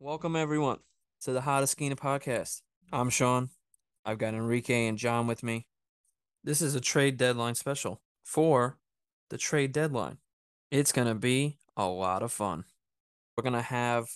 Welcome everyone to the Hot Esquina podcast. I'm Sean. I've got Enrique and John with me. This is a trade deadline special for the trade deadline. It's going to be a lot of fun. We're going to have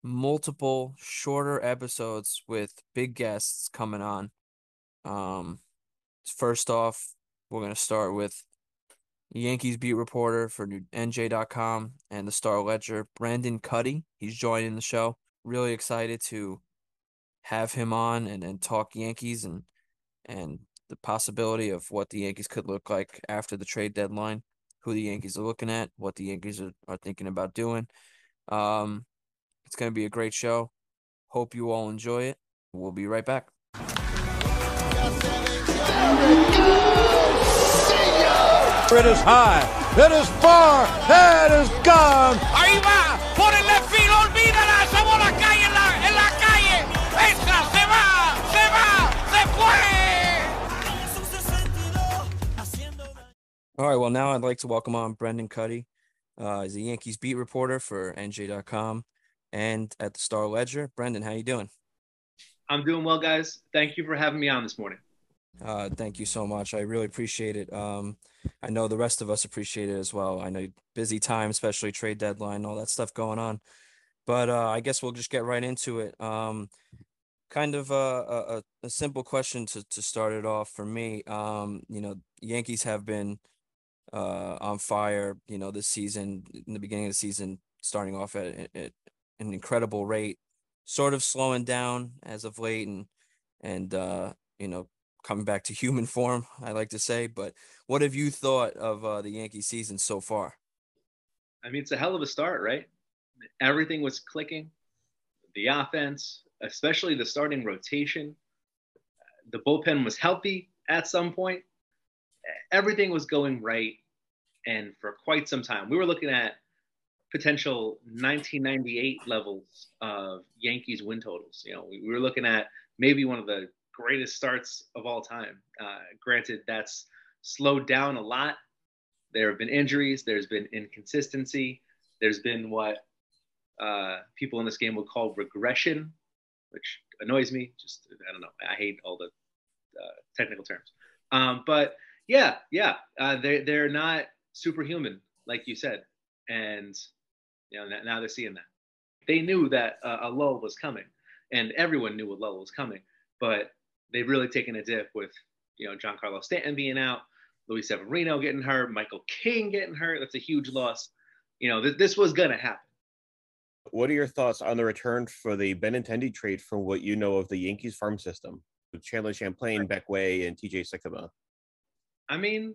multiple shorter episodes with big guests coming on. Um first off, we're going to start with Yankees beat reporter for NJ.com and the Star Ledger, Brendan Kuty. He's joining the show. Really excited to have him on and, and talk Yankees and and the possibility of what the Yankees could look like after the trade deadline, who the Yankees are looking at, what the Yankees are, are thinking about doing. Um, it's going to be a great show. Hope you all enjoy it. We'll be right back. It is high. It is far. It is gone. Ahí va, por el left field, olvídala, esa bola cae en la, en la calle. Esa se va, se va, se fue. All right. Well, now I'd like to welcome on Brendan Kuty. Uh, he's a Yankees beat reporter for NJ.com and at the Star Ledger. Brendan, how you doing? I'm doing well, guys. Thank you for having me on this morning. Uh, thank you so much. I really appreciate it. Um, I know the rest of us appreciate it as well. I know busy time, especially trade deadline, all that stuff going on. But uh, I guess we'll just get right into it. Um, kind of a, a, a simple question to, to start it off for me. Um, you know, Yankees have been uh, on fire, you know, this season, in the beginning of the season, starting off at, at an incredible rate, sort of slowing down as of late and, and, uh, you know, coming back to human form, I like to say. But what have you thought of uh, the Yankee season so far? I mean, it's a hell of a start, right? Everything was clicking. The offense, especially the starting rotation, the bullpen was healthy at some point. Everything was going right. And for quite some time, we were looking at potential 1998 levels of Yankees win totals. You know, we were looking at maybe one of the greatest starts of all time. Uh, granted, that's slowed down a lot. There have been injuries. There's been inconsistency. There's been what uh, people in this game would call regression, which annoys me. Just I don't know. I hate all the uh, technical terms. Um, but yeah, yeah, uh, they they're not superhuman like you said, and you know now they're seeing that. They knew that uh, a lull was coming, and everyone knew a lull was coming. But they've really taken a dip with you know Giancarlo Stanton being out, Luis Severino getting hurt, Michael King getting hurt. That's a huge loss. You know, th- this was gonna happen. What are your thoughts on the return for the Benintendi trade from what you know of the Yankees farm system with Chandler Champlain, Beck Way, and TJ Sikkema? I mean,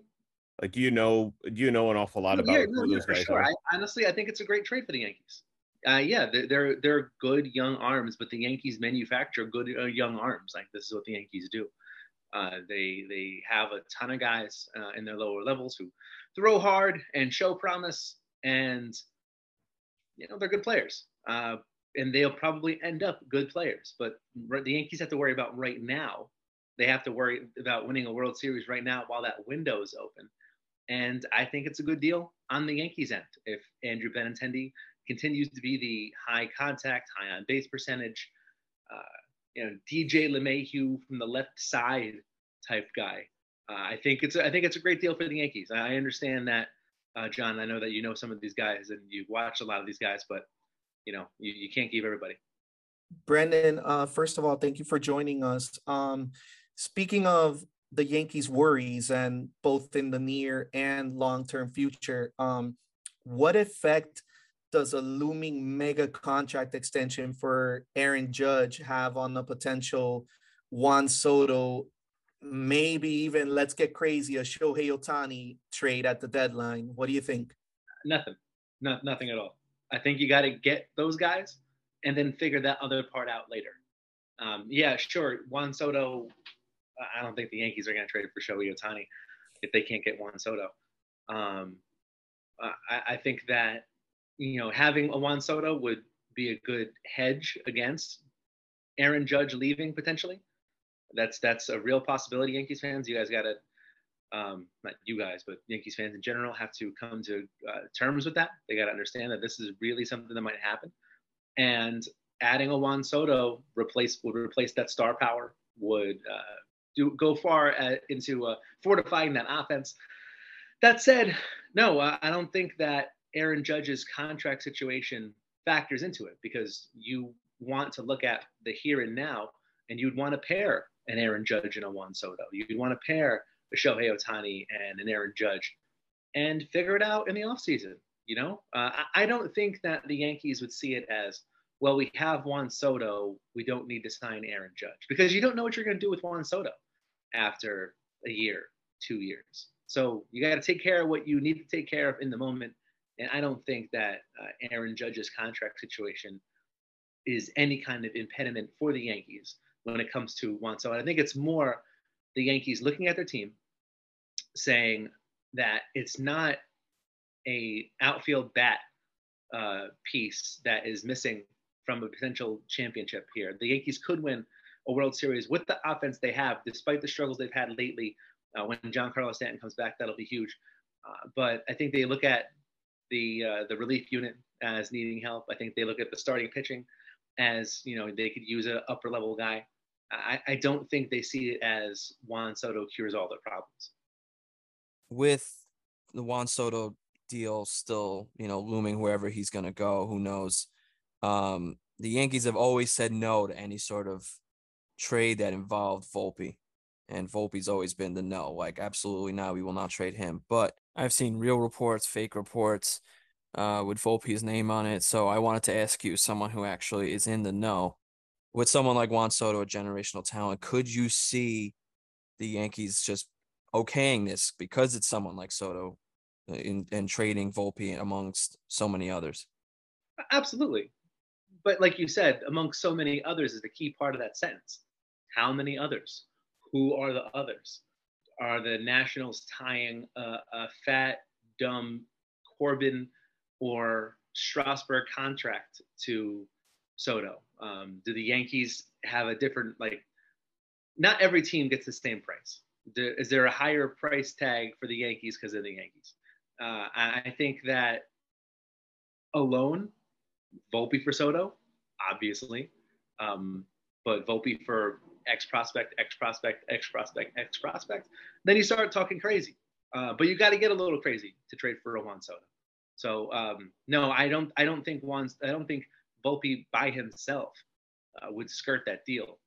like, do you know do you know an awful lot about yeah, no, those for guys sure. I, honestly, I think it's a great trade for the Yankees. Uh, yeah, they're, they're they're good young arms, but the Yankees manufacture good uh, young arms. Like this is what the Yankees do. Uh, they they have a ton of guys uh, in their lower levels who throw hard and show promise, and you know they're good players. Uh, and they'll probably end up good players. But the Yankees have to worry about right now. They have to worry about winning a World Series right now while that window is open. And I think it's a good deal on the Yankees end if Andrew Benintendi continues to be the high contact, high on base percentage, uh, you know, DJ LeMahieu from the left side type guy. Uh, I think it's I think it's a great deal for the Yankees. I understand that, uh, John. I know that you know some of these guys and you've watched a lot of these guys, but you know you, you can't keep everybody. Brendan, uh, first of all, thank you for joining us. Um, speaking of the Yankees' worries and both in the near and long-term future, um, what effect does a looming mega contract extension for Aaron Judge have on the potential Juan Soto, maybe even let's get crazy, a Shohei Ohtani trade at the deadline? What do you think? Nothing, not nothing at all. I think you got to get those guys and then figure that other part out later. Um, yeah, sure. Juan Soto, I don't think the Yankees are going to trade for Shohei Ohtani if they can't get Juan Soto. Um, I, I think that you know having a Juan Soto would be a good hedge against Aaron Judge leaving potentially. That's that's a real possibility. Yankees fans, you guys got to um, not you guys, but Yankees fans in general have to come to uh, terms with that. They got to understand that this is really something that might happen. and adding a Juan Soto replace would replace that star power would uh, do go far at, into uh, fortifying that offense. That said, no, I don't think that Aaron Judge's contract situation factors into it because you want to look at the here and now, and you'd want to pair an Aaron Judge and a Juan Soto. You'd want to pair a Shohei Ohtani and an Aaron Judge, and figure it out in the offseason. You know, uh, I don't think that the Yankees would see it as well. We have Juan Soto. We don't need to sign Aaron Judge because you don't know what you're going to do with Juan Soto after a year, two years. So you got to take care of what you need to take care of in the moment. And I don't think that uh, Aaron Judge's contract situation is any kind of impediment for the Yankees when it comes to Juan Soto. I think it's more the Yankees looking at their team, saying that it's not a outfield bat uh, piece that is missing from a potential championship here. The Yankees could win a World Series with the offense they have, despite the struggles they've had lately. Uh, when Carlos Stanton comes back, that'll be huge. Uh, but I think they look at the uh, the relief unit as needing help. I think they look at the starting pitching as you know they could use an upper level guy. I, I don't think they see it as Juan Soto cures all their problems. With the Juan Soto deal still, you know, looming wherever he's going to go, who knows? Um, the Yankees have always said no to any sort of trade that involved Volpe. And Volpe's always been the no, like absolutely not. We will not trade him. But I've seen real reports, fake reports, uh, with Volpe's name on it. So I wanted to ask you, someone who actually is in the know, with someone like Juan Soto, a generational talent, could you see the Yankees just okaying this because it's someone like Soto uh, in, in trading Volpe amongst so many others? Absolutely. But like you said, amongst so many others is the key part of that sentence. How many others? Who are the others? Are the Nationals tying a, a fat, dumb Corbin or Strasburg contract to Soto? Um, do the Yankees have a different like? Not every team gets the same price. Is there a higher price tag for the Yankees because of the Yankees? Uh, I think that alone, Volpe for Soto, obviously, um, but Volpe for X prospect, X prospect, X prospect, X prospect, then you start talking crazy. Uh, but you got to get a little crazy to trade for a Juan Soto. So um, no, I don't. I don't think Juan. I don't think Volpe by himself uh, would skirt that deal.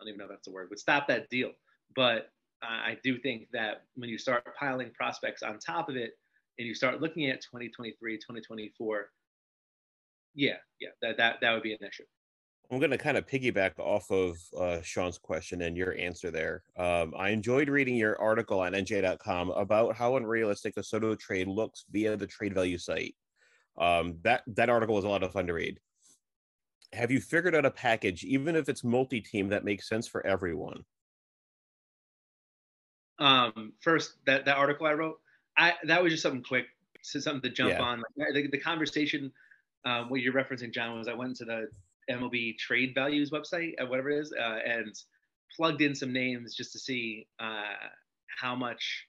I don't even know if that's a word. Would stop that deal. But uh, I do think that when you start piling prospects on top of it, and you start looking at 2023, 2024, yeah, yeah, that that that would be an issue. I'm going to kind of piggyback off of uh, Sean's question and your answer there. Um, I enjoyed reading your article on NJ.com about how unrealistic the Soto trade looks via the trade value site. Um, that that article was a lot of fun to read. Have you figured out a package, even if it's multi-team, that makes sense for everyone? Um, first, that that article I wrote, I that was just something quick, something to jump yeah. on. The, the conversation um, what you're referencing, John, was I went to the MLB trade values website, uh, whatever it is, uh, and plugged in some names just to see uh, how much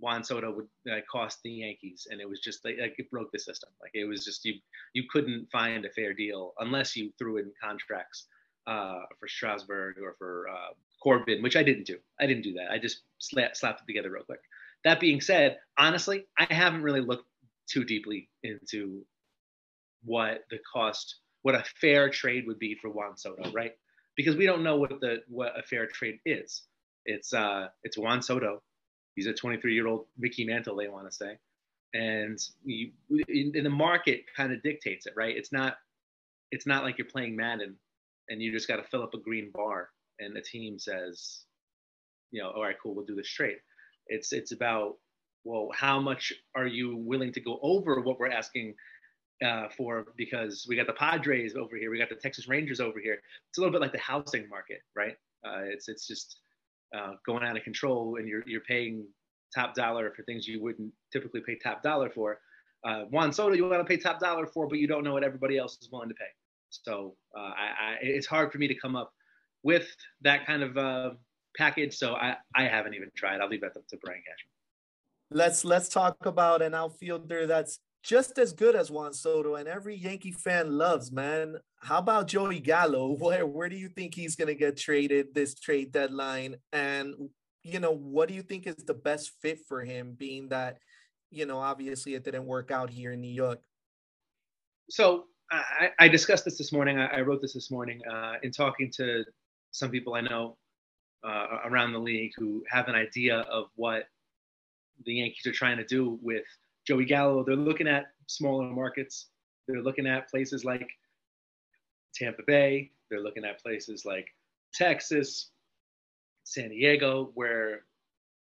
Juan Soto would uh, cost the Yankees, and it was just like, like, it broke the system. Like it was just you you couldn't find a fair deal unless you threw in contracts uh, for Strasburg or for uh, Corbin, which I didn't do. I didn't do that. I just sla- slapped it together real quick. That being said, honestly, I haven't really looked too deeply into what the cost, what a fair trade would be for Juan Soto, right? Because we don't know what the what a fair trade is. It's uh it's Juan Soto. He's a 23 year old Mickey Mantle, they want to say, and you, in, in the market kind of dictates it, right? It's not it's not like you're playing Madden and you just got to fill up a green bar and the team says, you know, all right, cool, we'll do this trade. It's it's about well, how much are you willing to go over what we're asking uh, for because we got the Padres over here, we got the Texas Rangers over here. It's a little bit like the housing market, right? Uh, it's it's just uh, going out of control, and you're you're paying top dollar for things you wouldn't typically pay top dollar for. Uh, Juan Soto, you want to pay top dollar for, but you don't know what everybody else is willing to pay. So uh, I, I, it's hard for me to come up with that kind of uh, package. So I, I haven't even tried. I'll leave that to, to Brian Cashman. Let's let's talk about an outfielder that's just as good as Juan Soto, and every Yankee fan loves, man. How about Joey Gallo? Where where do you think he's gonna get traded this trade deadline? And you know, what do you think is the best fit for him, being that, you know, obviously it didn't work out here in New York? So I, I discussed this this morning. I, wrote this this morning uh, in talking to some people I know uh, around the league who have an idea of what the Yankees are trying to do with Joey Gallo. They're looking at smaller markets. They're looking at places like Tampa Bay. They're looking at places like Texas, San Diego, where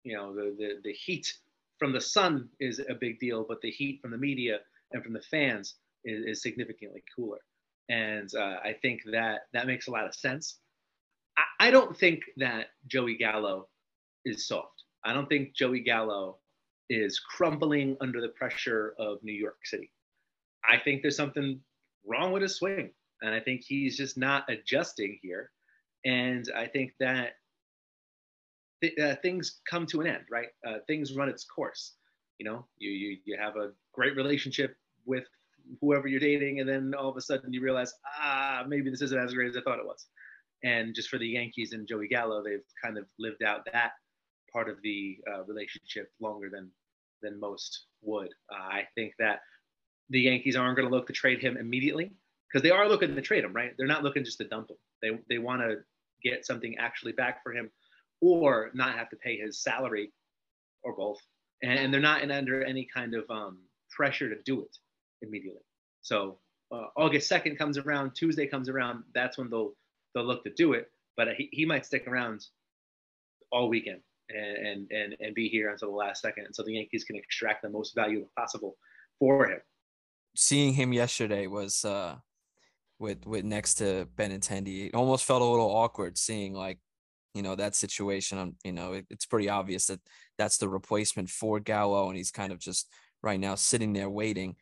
you know the, the the heat from the sun is a big deal, but the heat from the media and from the fans is, is significantly cooler. And uh, I think that that makes a lot of sense. I, I don't think that Joey Gallo is soft. I don't think Joey Gallo is crumbling under the pressure of New York City. I think there's something wrong with his swing. And I think he's just not adjusting here. And I think that th- uh, things come to an end, right? Uh, things run its course. You know, you, you you have a great relationship with whoever you're dating, and then all of a sudden you realize, ah, maybe this isn't as great as I thought it was. And just for the Yankees and Joey Gallo, they've kind of lived out that part of the uh, relationship longer than than most would. Uh, I think that the Yankees aren't going to look to trade him immediately because they are looking to trade him, right? They're not looking just to dump him. They they want to get something actually back for him, or not have to pay his salary, or both. And, and they're not in, under any kind of um, pressure to do it immediately. So uh, August second comes around, Tuesday comes around. That's when they'll they'll look to do it. But he, he might stick around all weekend and, and and be here until the last second, so the Yankees can extract the most value possible for him. Seeing him yesterday was uh, with with next to Benintendi. It almost felt a little awkward seeing like you know that situation. On you know, it, it's pretty obvious that that's the replacement for Gallo, and he's kind of just right now sitting there waiting.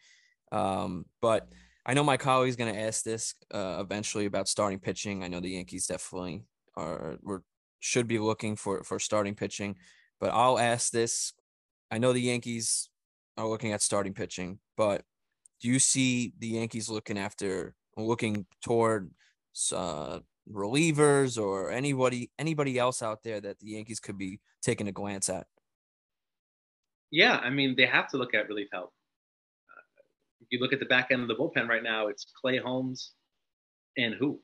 Um, but I know my colleague's going to ask this uh, eventually about starting pitching. I know the Yankees definitely are were should be looking for for starting pitching, but I'll ask this. I know the Yankees are looking at starting pitching, but do you see the Yankees looking after looking toward uh, relievers or anybody anybody else out there that the Yankees could be taking a glance at? Yeah, I mean they have to look at relief help. Uh, if you look at the back end of the bullpen right now, it's Clay Holmes and who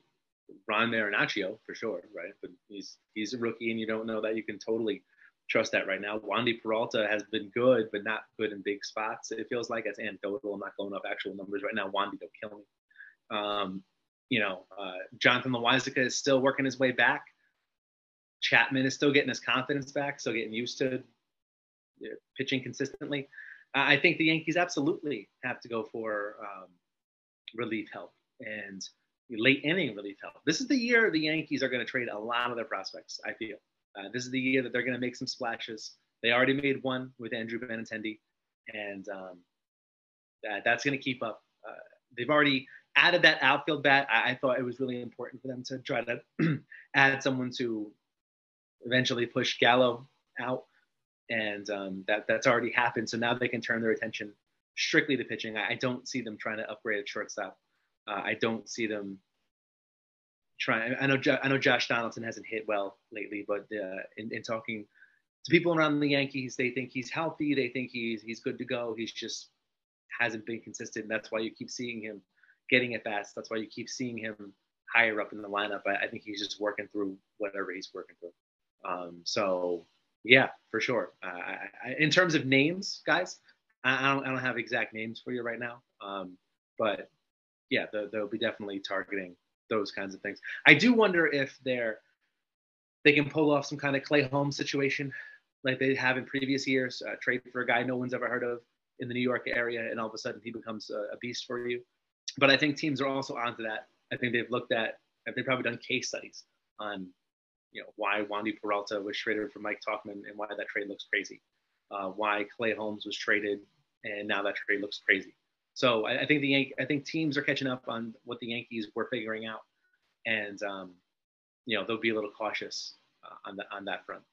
Ron Marinaccio for sure, right? But he's he's a rookie, and you don't know that you can totally trust that right now. Wandy Peralta has been good, but not good in big spots. It feels like as anecdotal. I'm not going off actual numbers right now. Wandy don't kill me. Um, you know, uh, Jonathan Loáisiga is still working his way back. Chapman is still getting his confidence back, still getting used to know, pitching consistently. Uh, I think the Yankees absolutely have to go for um, relief help and late inning relief help. This is the year the Yankees are going to trade a lot of their prospects. I feel uh, this is the year that they're going to make some splashes. They already made one with Andrew Benintendi, and um, that, that's going to keep up. Uh, they've already added that outfield bat. I, I, thought it was really important for them to try to add someone to eventually push Gallo out, and um, that that's already happened. So now they can turn their attention strictly to pitching. I, I don't see them trying to upgrade at shortstop. Uh, I don't see them trying. I know I know Josh Donaldson hasn't hit well lately, but uh, in, in talking to people around the Yankees, they think he's healthy. They think he's he's good to go. He's just hasn't been consistent. That's why you keep seeing him getting it fast. That's why you keep seeing him higher up in the lineup. I, I think he's just working through whatever he's working through. Um, so yeah, for sure. Uh, I, I, in terms of names, guys, I, don't I don't have exact names for you right now. Um, but yeah, they'll be definitely targeting those kinds of things. I do wonder if they're they can pull off some kind of Clay Holmes situation like they have in previous years, uh, trade for a guy no one's ever heard of in the New York area, and all of a sudden he becomes a, a beast for you. But I think teams are also onto that. I think they've looked at, they've probably done case studies on, you know, why Wandy Peralta was traded for Mike Tauchman and why that trade looks crazy. Uh, why Clay Holmes was traded and now that trade looks crazy. So I, I think the Yan- I think teams are catching up on what the Yankees were figuring out, and um, you know they'll be a little cautious uh, on that on that front.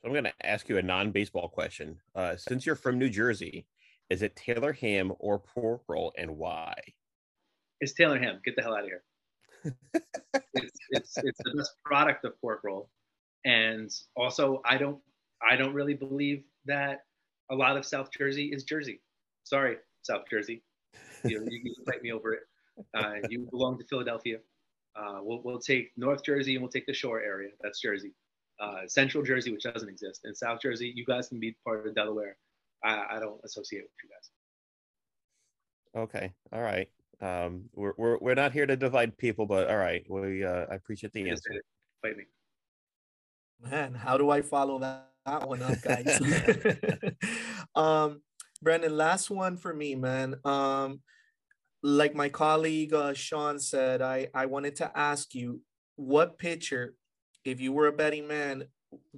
So I'm going to ask you a non-baseball question. Uh, since you're from New Jersey, Is it Taylor ham or pork roll, and why? It's Taylor ham. Get the hell out of here. it's, it's it's the best product of pork roll, and also I don't I don't really believe that a lot of South Jersey is Jersey. Sorry, South Jersey. You, know, you can fight me over it. Uh, you belong to Philadelphia. Uh, we'll, we'll take North Jersey and we'll take the shore area. That's Jersey. Uh, Central Jersey, which doesn't exist, and South Jersey, you guys can be part of Delaware. I, I don't associate with you guys. Okay, all right. Um, we're, we're we're not here to divide people, but all right. We uh, I appreciate the answer. Fight me. Man, how do I follow that, that one up, guys? um, Brendan, last one for me, man. Um, like my colleague uh, Sean said, I I wanted to ask you what pitcher, if you were a betting man,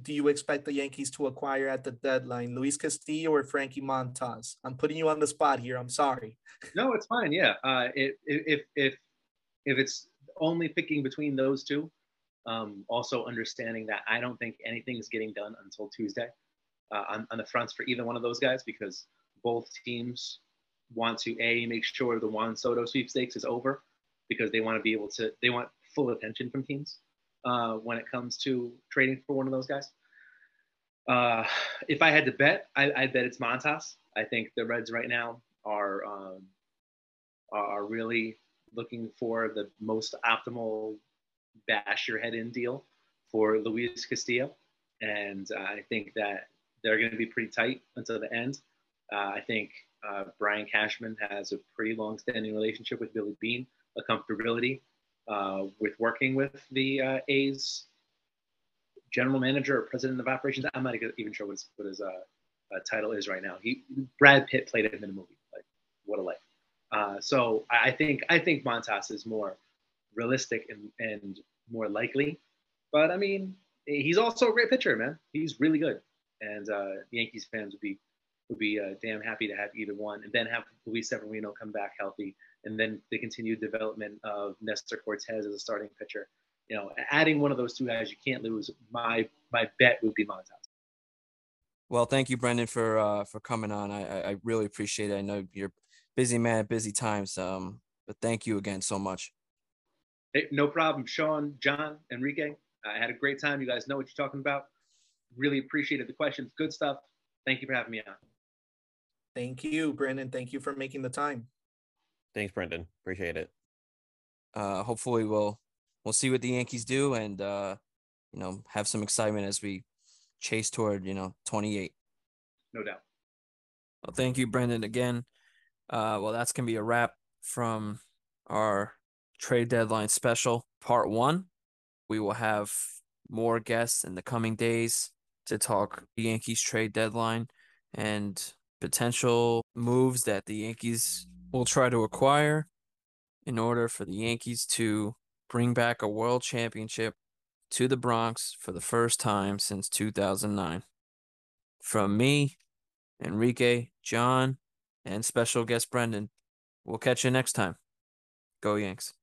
do you expect the Yankees to acquire at the deadline, Luis Castillo or Frankie Montas? I'm putting you on the spot here. I'm sorry. No, it's fine. Yeah. Uh, if if if if it's only picking between those two, um, also understanding that I don't think anything's getting done until Tuesday uh, on, on the fronts for either one of those guys because both teams want to a make sure the Juan Soto sweepstakes is over because they want to be able to they want full attention from teams uh, when it comes to trading for one of those guys. Uh, if I had to bet, I, I bet it's Montas. I think the Reds right now are um, are really looking for the most optimal bash your head in deal for Luis Castillo, and I think that they're going to be pretty tight until the end. Uh, I think uh, Brian Cashman has a pretty long-standing relationship with Billy Beane, a comfortability uh, with working with the uh, A's general manager or president of operations. I'm not even sure what his, what his uh, uh, title is right now. He Brad Pitt played him in a movie. Like what a life. So I think I think Montas is more realistic and, and more likely. But I mean, he's also a great pitcher, man. He's really good, and Yankees fans would be would be uh, damn happy to have either one, and then have Luis Severino come back healthy, and then the continued development of Nestor Cortes as a starting pitcher. You know, adding one of those two guys, you can't lose. My my bet would be Montas. Well, thank you, Brendan, for uh, for coming on. I, I really appreciate it. I know you're busy man, at busy times. Um, but thank you again so much. Hey, no problem, Sean, John, Enrique. I had a great time. You guys know what you're talking about. Really appreciated the questions. Good stuff. Thank you for having me on. Thank you, Brendan. Thank you for making the time. Thanks, Brendan. Appreciate it. Uh, hopefully we'll we'll see what the Yankees do and uh, you know have some excitement as we chase toward you know 28. No doubt. Well, thank you, Brendan, again. Uh, well, that's gonna be a wrap from our trade deadline special part one. We will have more guests in the coming days to talk Yankees trade deadline and potential moves that the Yankees will try to acquire in order for the Yankees to bring back a world championship to the Bronx for the first time since 2009. From me, Enrique, John, and special guest Brendan, we'll catch you next time. Go Yanks.